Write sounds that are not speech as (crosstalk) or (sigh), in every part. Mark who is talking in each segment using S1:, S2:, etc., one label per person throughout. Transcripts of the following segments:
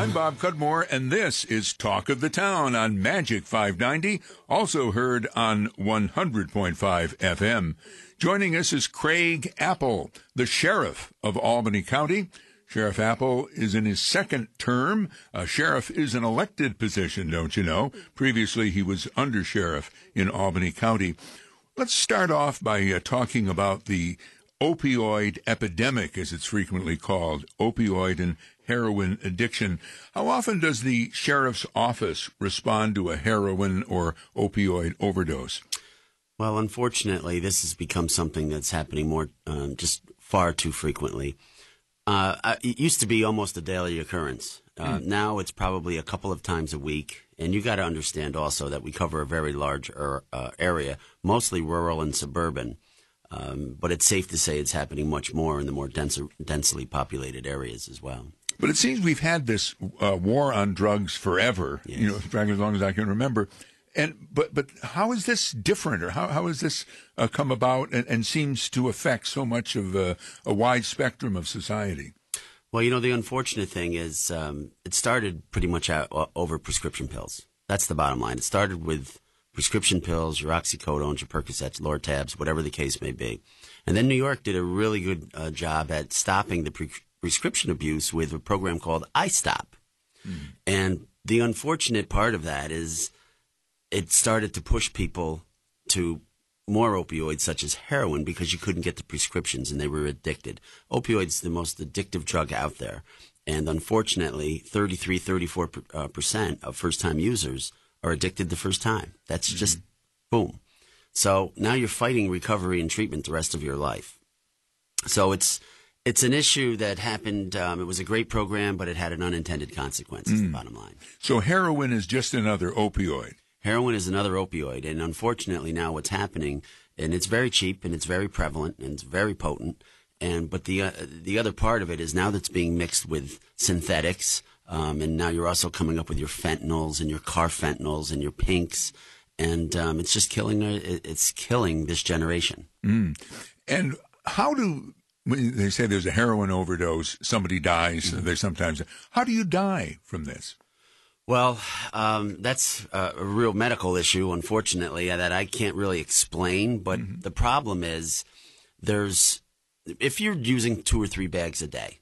S1: I'm Bob Cudmore, and this is Talk of the Town on Magic 590, also heard on 100.5 FM. Joining us is Craig Apple, the sheriff of Albany County. Sheriff Apple is in his second term. A sheriff is an elected position, don't you know? Previously, he was under sheriff in Albany County. Let's start off by uh, talking about the opioid epidemic, as it's frequently called, opioid and heroin addiction. How often does the sheriff's office respond to a heroin or opioid overdose?
S2: Well, unfortunately, this has become something that's happening more, um, just far too frequently. Uh, it used to be almost a daily occurrence. Uh, mm. Now it's probably a couple of times a week. And you got to understand also that we cover a very large er, uh, area, mostly rural and suburban. Um, but it's safe to say it's happening much more in the more denser, densely populated areas as well.
S1: But it seems we've had this uh, war on drugs forever, yes. you know, as long as I can remember. And but but how is this different, or how how has this uh, come about, and, and, seems to affect so much of uh, a wide spectrum of society?
S2: Well, you know, the unfortunate thing is um, it started pretty much out, uh, over prescription pills. That's the bottom line. It started with prescription pills, your oxycodones, your Percocets, Lortabs, whatever the case may be. And then New York did a really good uh, job at stopping the pre- prescription abuse with a program called iStop. Mm. And the unfortunate part of that is it started to push people to more opioids such as heroin because you couldn't get the prescriptions and they were addicted. Opioids the most addictive drug out there. And unfortunately, 33, 34 uh, percent of first time users are addicted the first time. That's mm-hmm. just boom. So now you're fighting recovery and treatment the rest of your life. So it's it's an issue that happened. Um, it was a great program, but it had an unintended consequence. Is mm. the bottom line.
S1: So heroin is just another opioid.
S2: Heroin is another opioid, and unfortunately now what's happening, and it's very cheap and it's very prevalent and it's very potent. And but the uh, the other part of it is now that's being mixed with synthetics, um, and now you're also coming up with your fentanyls and your car carfentanils and your pinks, and um, it's just killing it's killing this generation.
S1: Mm. And how do when they say there's a heroin overdose, somebody dies. Mm-hmm. There's sometimes how do you die from this?
S2: Well, um, that's a real medical issue, unfortunately, uh, that I can't really explain. But mm-hmm. the problem is, there's if you're using two or three bags a day,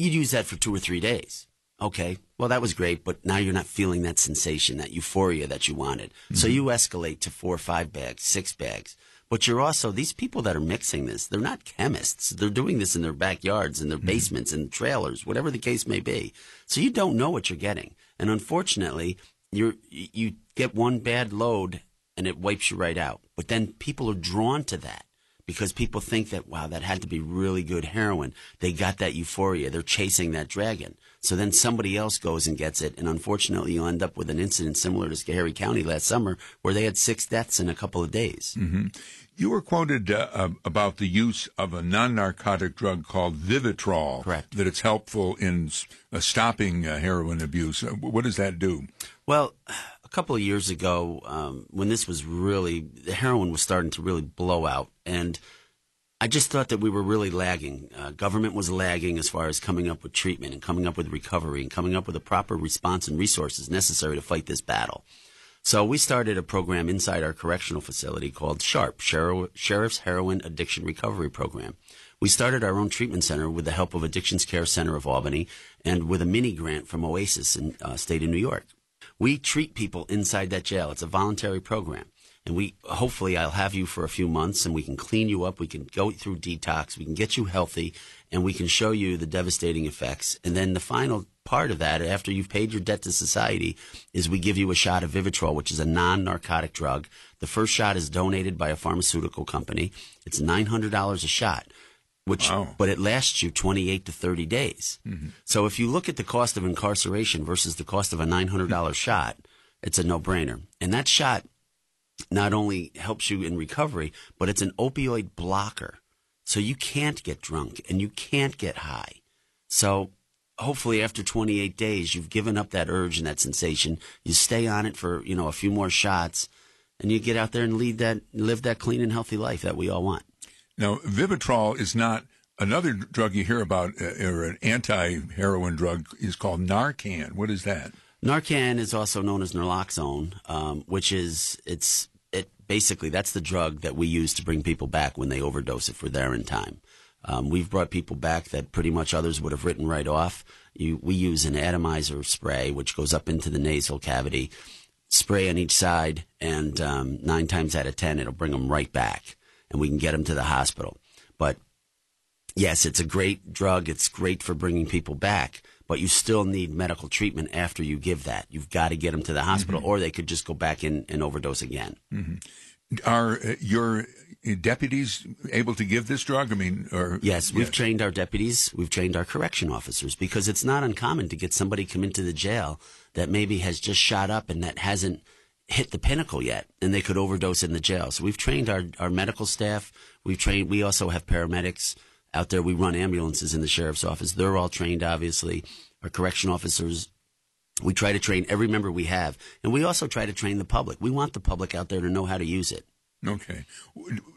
S2: you'd use that for two or three days. Okay, well, that was great, but now you're not feeling that sensation, that euphoria that you wanted. Mm-hmm. So you escalate to four or five bags, six bags. But you're also, these people that are mixing this, they're not chemists. They're doing this in their backyards, in their mm-hmm. basements, in trailers, whatever the case may be. So you don't know what you're getting. And unfortunately, you you get one bad load and it wipes you right out. But then people are drawn to that because people think that, wow, that had to be really good heroin. They got that euphoria. They're chasing that dragon. So then somebody else goes and gets it. And unfortunately, you'll end up with an incident similar to Schoharie County last summer where they had six deaths in a couple of days.
S1: Mm-hmm. You were quoted uh, about the use of a non-narcotic drug called Vivitrol.
S2: Correct.
S1: That it's helpful in uh, stopping uh, heroin abuse. Uh, what does that do?
S2: Well, a couple of years ago, um, when this was really the heroin was starting to really blow out, and I just thought that we were really lagging. Uh, government was lagging as far as coming up with treatment and coming up with recovery and coming up with the proper response and resources necessary to fight this battle. So we started a program inside our correctional facility called SHARP, Sheriff's Heroin Addiction Recovery Program. We started our own treatment center with the help of Addictions Care Center of Albany and with a mini grant from OASAS in uh, state of New York. We treat people inside that jail. It's a voluntary program. And we hopefully I'll have you for a few months and we can clean you up, we can go through detox, we can get you healthy, and we can show you the devastating effects. And then the final part of that, after you've paid your debt to society, is we give you a shot of Vivitrol, which is a non narcotic drug. The first shot is donated by a pharmaceutical company. It's $900 a shot. Which, wow. but it lasts you 28 to 30 days. Mm-hmm. So if you look at the cost of incarceration versus the cost of a $900 shot, it's a no brainer. And that shot not only helps you in recovery, but it's an opioid blocker. So you can't get drunk and you can't get high. So hopefully after 28 days you've given up that urge and that sensation you stay on it for you know a few more shots and you get out there and lead that live that clean and healthy life that we all want
S1: now vivitrol is not another drug you hear about, uh, or an anti-heroin drug, is called Narcan. What is that?
S2: Narcan is also known as naloxone, um, which is it's it basically that's the drug that we use to bring people back when they overdose if we're there in time. Um, we've brought people back that pretty much others would have written right off. You, we use an atomizer spray, which goes up into the nasal cavity, spray on each side, and um, nine times out of ten, it'll bring them right back, and we can get them to the hospital. But yes, it's a great drug. It's great for bringing people back, but you still need medical treatment after you give that. You've got to get them to the hospital, or they could just go back in and overdose again.
S1: Are uh, your deputies able to give this drug? I mean, or
S2: Yes, we've trained our deputies, we've trained our correction officers because it's not uncommon to get somebody come into the jail that maybe has just shot up and that hasn't hit the pinnacle yet and they could overdose in the jail. So we've trained our, our medical staff. We've trained, we also have paramedics out there. We run ambulances in the sheriff's office. They're all trained, obviously. Our correction officers, we try to train every member we have. And we also try to train the public. We want the public out there to know how to use it.
S1: Okay.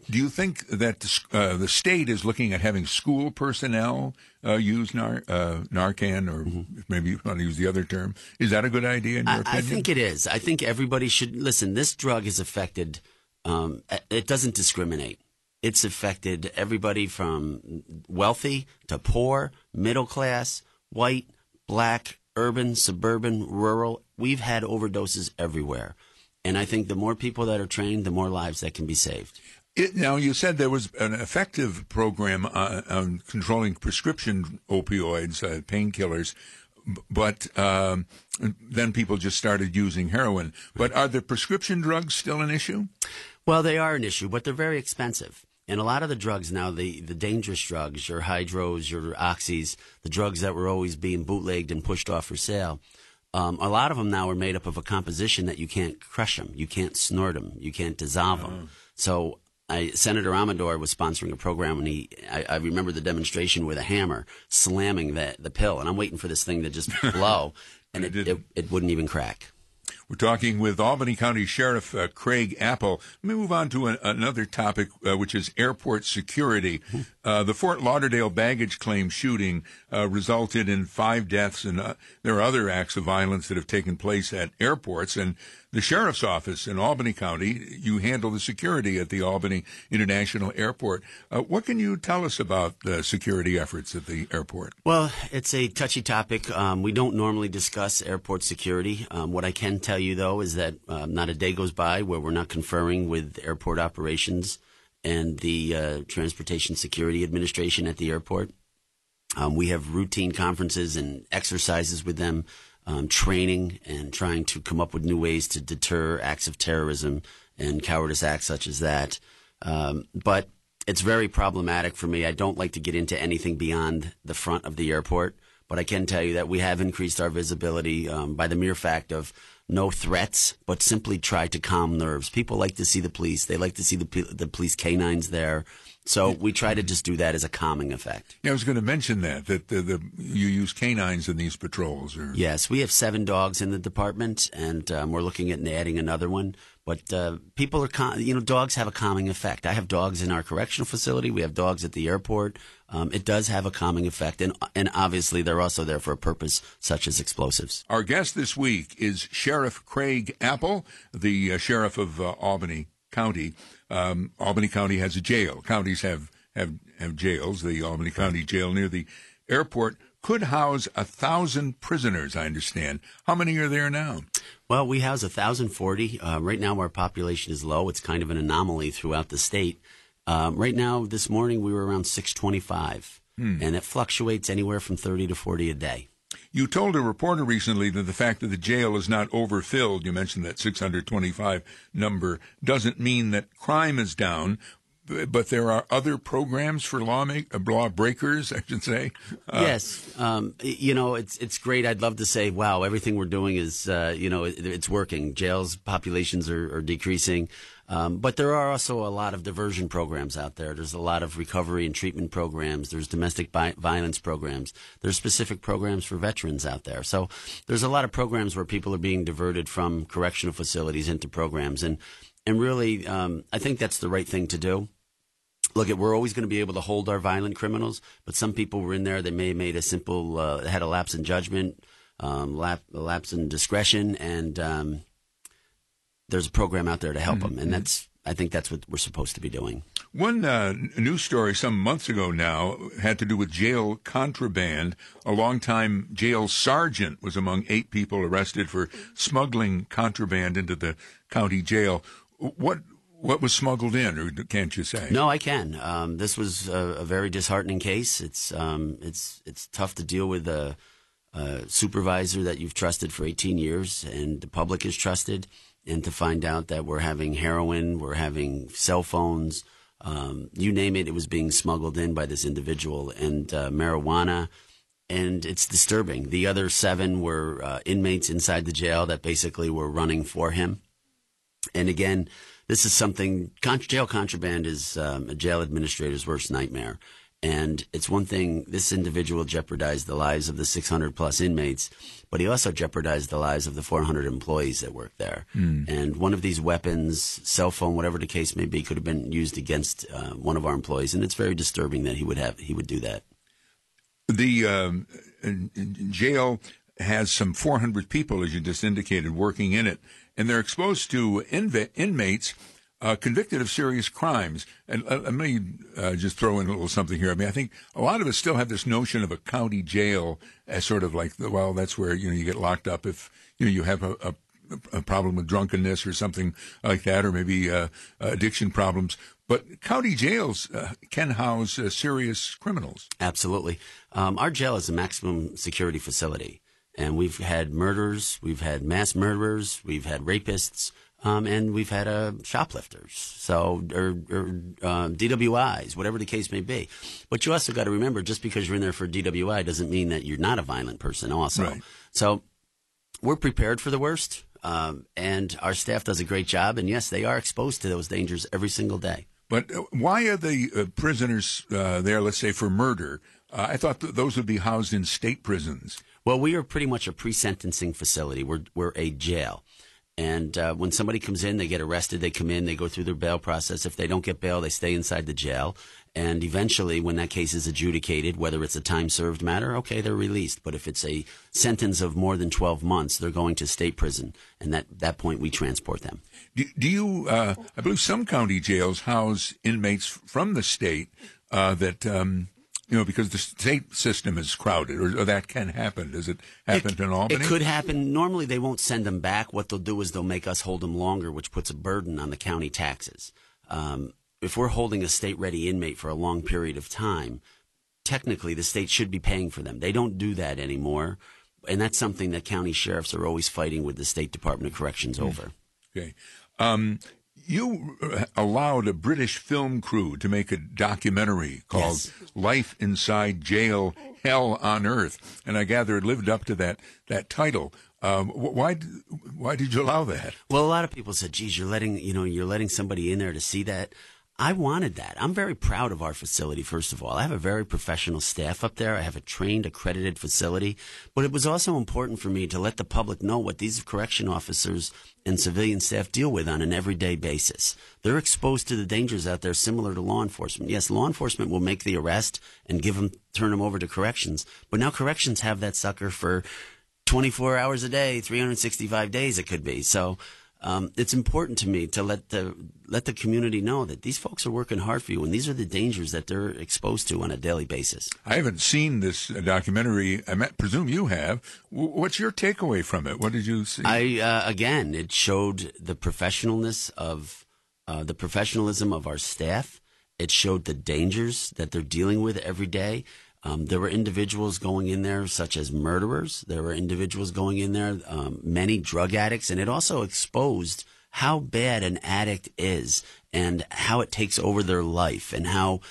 S1: Do you think that the, uh, the state is looking at having school personnel uh, use Nar- uh, Narcan, or maybe you want to use the other term? Is that a good idea in your
S2: I,
S1: opinion?
S2: I think it is. I think everybody should listen. This drug is affected. Um, it doesn't discriminate. It's affected everybody from wealthy to poor, middle class, white, black, urban, suburban, rural. We've had overdoses everywhere. And I think the more people that are trained, the more lives that can be saved.
S1: It, now, you said there was an effective program uh, on controlling prescription opioids, uh, painkillers, but um, then people just started using heroin. But are the prescription drugs still an issue?
S2: Well, they are an issue, but they're very expensive. And a lot of the drugs now, the, the dangerous drugs, your hydros, your oxys, the drugs that were always being bootlegged and pushed off for sale, um, a lot of them now are made up of a composition that you can't crush them, you can't snort them, you can't dissolve them. So I, Senator Amedore was sponsoring a program, and he I, I remember the demonstration with a hammer slamming the the pill, and I'm waiting for this thing to just (laughs) blow, and it,
S1: it
S2: it, it wouldn't even crack.
S1: We're talking with Albany County Sheriff uh, Craig Apple. Let me move on to an, another topic, uh, which is airport security. Uh, the Fort Lauderdale baggage claim shooting uh, resulted in five deaths, and uh, there are other acts of violence that have taken place at airports. And the sheriff's office in Albany County, you handle the security at the Albany International Airport. Uh, what can you tell us about the security efforts at the airport?
S2: Well, it's a touchy topic. Um, we don't normally discuss airport security. Um, what I can tell you, though, is that um, not a day goes by where we're not conferring with airport operations and the uh, Transportation Security Administration at the airport. Um, we have routine conferences and exercises with them, um, training and trying to come up with new ways to deter acts of terrorism and cowardice acts such as that. Um, but it's very problematic for me. I don't like to get into anything beyond the front of the airport, but I can tell you that we have increased our visibility um, by the mere fact of no threats, but simply try to calm nerves. People like to see the police. They like to see the, the police canines there. So we try to just do that as a calming effect.
S1: Yeah, I was going to mention that that the, the you use canines in these patrols. Or
S2: Yes, we have seven dogs in the department, and um, we're looking at adding another one. But uh, people are, cal- you know, dogs have a calming effect. I have dogs in our correctional facility. We have dogs at the airport. Um, it does have a calming effect, and and obviously they're also there for a purpose such as explosives.
S1: Our guest this week is Sheriff Craig Apple, the uh, sheriff of uh, Albany County. Um, Albany County has a jail. Counties have, have have jails. The Albany County Jail near the airport could house a thousand prisoners. I understand. How many are there now?
S2: Well, we house a 1,040. Uh, right now, our population is low. It's kind of an anomaly throughout the state. Um, right now, this morning, we were around 625, and it fluctuates anywhere from 30 to 40 a day.
S1: You told a reporter recently that the fact that the jail is not overfilled, you mentioned that 625 number, doesn't mean that crime is down, but there are other programs for lawmak- uh, lawbreakers, (laughs) I should say. Uh,
S2: yes, um, you know it's it's great. I'd love to say, wow, everything we're doing is uh, you know it, it's working. Jails populations are, are decreasing, um, but there are also a lot of diversion programs out there. There's a lot of recovery and treatment programs. There's domestic bi- violence programs. There's specific programs for veterans out there. So there's a lot of programs where people are being diverted from correctional facilities into programs, and and really, um, I think that's the right thing to do. look we're always going to be able to hold our violent criminals but some people were in there they may have made a simple uh, had a lapse in judgment um, lap, lapse in discretion and um, there's a program out there to help them and that's i think that's what we're supposed to be doing
S1: One uh, news story some months ago now had to do with jail contraband. A longtime jail sergeant was among eight people arrested for smuggling contraband into the county jail. What what was smuggled in, or can't you say?
S2: No, I can. Um, this was a, a very disheartening case. It's um, it's it's tough to deal with a, a supervisor that you've trusted for 18 years, and the public is trusted, and to find out that we're having heroin, we're having cell phones, um, you name it, it was being smuggled in by this individual, and uh, marijuana. And it's disturbing. The other seven were uh, inmates inside the jail that basically were running for him. And again, this is something jail contraband is um, a jail administrator's worst nightmare. And it's one thing this individual jeopardized the lives of the 600 plus inmates, but he also jeopardized the lives of the 400 employees that work there. And one of these weapons, cell phone, whatever the case may be, could have been used against uh, one of our employees. And it's very disturbing that he would have he would do that.
S1: The um, jail has some 400 people, as you just indicated, working in it, and they're exposed to inv- inmates uh, convicted of serious crimes. And uh, let me uh, just throw in a little something here. I mean, I think a lot of us still have this notion of a county jail as sort of like, well, that's where you know you get locked up if you know you have a, a a problem with drunkenness or something like that, or maybe uh, addiction problems. But county jails uh, can house uh, serious criminals.
S2: Absolutely. Um, our jail is a maximum security facility. And we've had murders, we've had mass murderers, we've had rapists, um, and we've had uh, shoplifters, so or, or uh, DWIs, whatever the case may be. But you also got to remember, just because you're in there for DWI doesn't mean that you're not a violent person. Also,
S1: Right.
S2: so we're prepared for the worst, um, and our staff does a great job. And yes, they are exposed to those dangers every single day.
S1: But uh, why are the uh, prisoners uh, there, let's say, for murder? Uh, I thought th- those would be housed in state prisons.
S2: Well, we are pretty much a pre-sentencing facility. We're we're a jail, and uh, when somebody comes in, they get arrested. They come in, they go through their bail process. If they don't get bail, they stay inside the jail, and eventually, when that case is adjudicated, whether it's a time served matter, okay, they're released. But if it's a sentence of more than twelve months, they're going to state prison, and at that point, we transport them.
S1: Do, do you? Uh, I believe some county jails house inmates from the state uh, that um, you know because the state system is crowded, or, or that can happen. Does it happen in Albany?
S2: It could happen. Normally, they won't send them back. What they'll do is they'll make us hold them longer, which puts a burden on the county taxes. Um, if we're holding a state ready inmate for a long period of time, technically the state should be paying for them. They don't do that anymore. And that's something that county sheriffs are always fighting with the State Department of Corrections over.
S1: Okay. Um, you uh, allowed a British film crew to make a documentary called
S2: Yes.
S1: "Life Inside Jail: Hell on Earth," and I gather it lived up to that that title. Um, why why did you allow that?
S2: Well, a lot of people said, "Geez, you're letting you know you're letting somebody in there to see that." I wanted that. I'm very proud of our facility. First of all, I have a very professional staff up there. I have a trained, accredited facility. But it was also important for me to let the public know what these correction officers and civilian staff deal with on an everyday basis. They're exposed to the dangers out there, similar to law enforcement. Yes, law enforcement will make the arrest and give them, turn them over to corrections. But now corrections have that sucker for 24 hours a day, 365 days it could be. So um, it's important to me to let the let the community know that these folks are working hard for you, and these are the dangers that they're exposed to on a daily basis.
S1: I haven't seen this uh, documentary. I presume you have. What's your takeaway from it? What did you see?
S2: I uh, again, it showed the professionalness of uh, the professionalism of our staff. It showed the dangers that they're dealing with every day. Um, there were individuals going in there, such as murderers. There were individuals going in there, um, many drug addicts, and it also exposed how bad an addict is and how it takes over their life, and how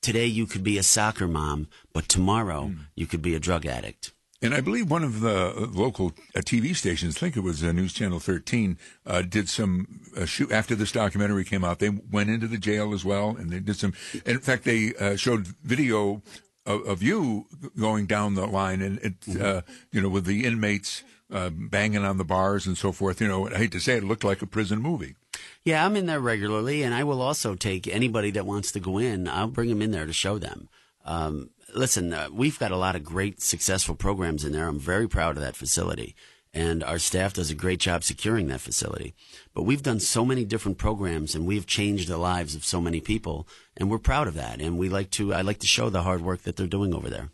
S2: today you could be a soccer mom, but tomorrow you could be a drug addict.
S1: And I believe one of the uh, local uh, TV stations, I think it was uh, News Channel 13, uh, did some uh, shoot after this documentary came out. They went into the jail as well, and they did some. In fact, they uh, showed video of, of you going down the line, and it, uh, you know, with the inmates uh, banging on the bars and so forth. You know, I hate to say it, it looked like a prison movie.
S2: Yeah, I'm in there regularly, and I will also take anybody that wants to go in. I'll bring them in there to show them. Um, listen, uh, we've got a lot of great, successful programs in there. I'm very proud of that facility, and our staff does a great job securing that facility. But we've done so many different programs, and we've changed the lives of so many people, and we're proud of that. And we like to, I like to show the hard work that they're doing over there.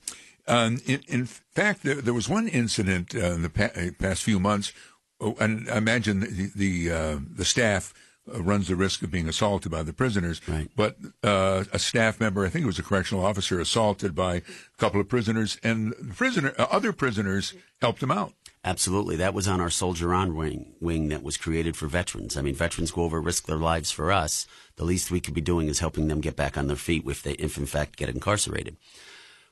S1: Um, in, in, fact, there, there, was one incident uh, in the pa- uh, past few months, oh, and I imagine the the, uh, the staff uh, runs the risk of being assaulted by the prisoners.
S2: Right.
S1: But uh, a staff member, I think it was a correctional officer, assaulted by a couple of prisoners, and prisoner uh, other prisoners helped him out.
S2: Absolutely. That was on our Soldier On wing, wing that was created for veterans. I mean, veterans go over, risk their lives for us. The least we could be doing is helping them get back on their feet if they, if in fact, get incarcerated.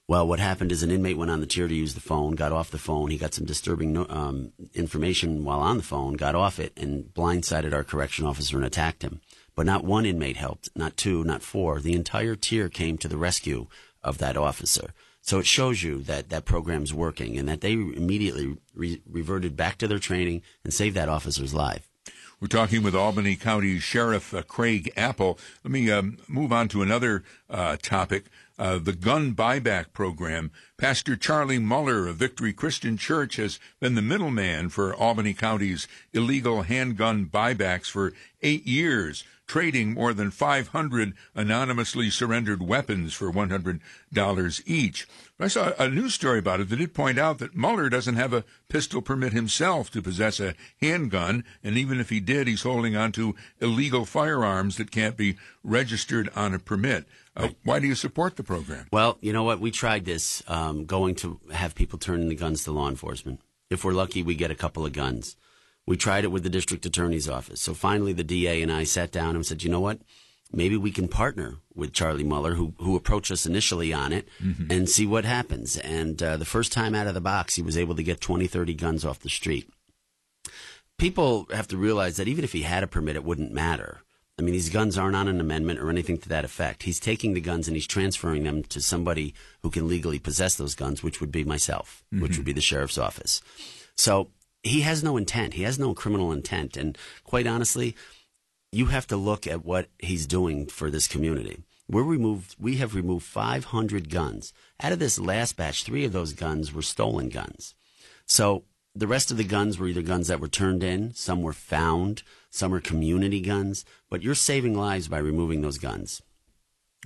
S2: Well, what happened is an inmate went on the tier to use the phone, got off the phone. He got some disturbing um, information while on the phone, got off it, and blindsided our correction officer and attacked him. But not one inmate helped, not two, not four. The entire tier came to the rescue of that officer. So it shows you that that program's working and that they immediately re- reverted back to their training and saved that officer's life.
S1: We're talking with Albany County Sheriff uh, Craig Apple. Let me um, move on to another uh, topic uh, the gun buyback program. Pastor Charlie Muller of Victory Christian Church has been the middleman for Albany County's illegal handgun buybacks for eight years, trading more than 500 anonymously surrendered weapons for $100 each. I saw a news story about it that did point out that Muller doesn't have a pistol permit himself to possess a handgun, and even if he did, he's holding onto illegal firearms that can't be registered on a permit. Uh, why do you support the program?
S2: Well, you know what? We tried this, um, going to have people turn in the guns to law enforcement. If we're lucky, we get a couple of guns. We tried it with the district attorney's office. So finally, the DA and I sat down and said, you know what? Maybe we can partner with Charlie Muller, who, who approached us initially on it, mm-hmm. and see what happens. And uh, the first time out of the box, he was able to get 20, 30 guns off the street. People have to realize that even if he had a permit, it wouldn't matter I mean, these guns aren't on an amendment or anything to that effect. He's taking the guns and he's transferring them to somebody who can legally possess those guns, which would be myself, mm-hmm. which would be the sheriff's office. So he has no intent. He has no criminal intent. And quite honestly, you have to look at what he's doing for this community. We're removed, we have removed 500 guns. Out of this last batch, three of those guns were stolen guns. So the rest of the guns were either guns that were turned in, some were found, some are community guns, but you're saving lives by removing those guns.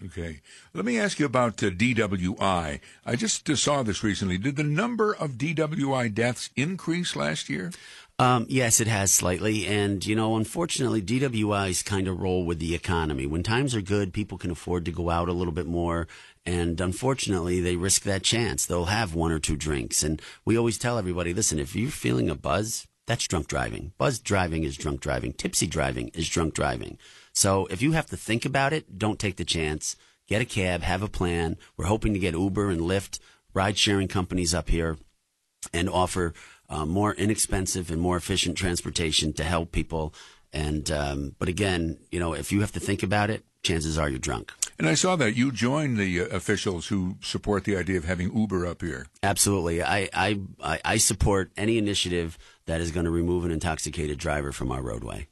S1: Okay. Let me ask you about uh, DWI. I just uh, saw this recently. Did the number of DWI deaths increase last year?
S2: Um, yes, it has slightly. And, you know, unfortunately, DWIs kind of roll with the economy. When times are good, people can afford to go out a little bit more. And unfortunately, they risk that chance. They'll have one or two drinks. And we always tell everybody listen, if you're feeling a buzz, that's drunk driving. Buzz driving is drunk driving. Tipsy driving is drunk driving. So if you have to think about it, don't take the chance. Get a cab, have a plan. We're hoping to get Uber and Lyft, ride sharing companies up here, and offer uh, more inexpensive and more efficient transportation to help people. And um, but again, you know, if you have to think about it, chances are you're drunk.
S1: And I saw that you joined the uh, officials who support the idea of having Uber up here.
S2: Absolutely, I I I support any initiative that is going to remove an intoxicated driver from our roadway.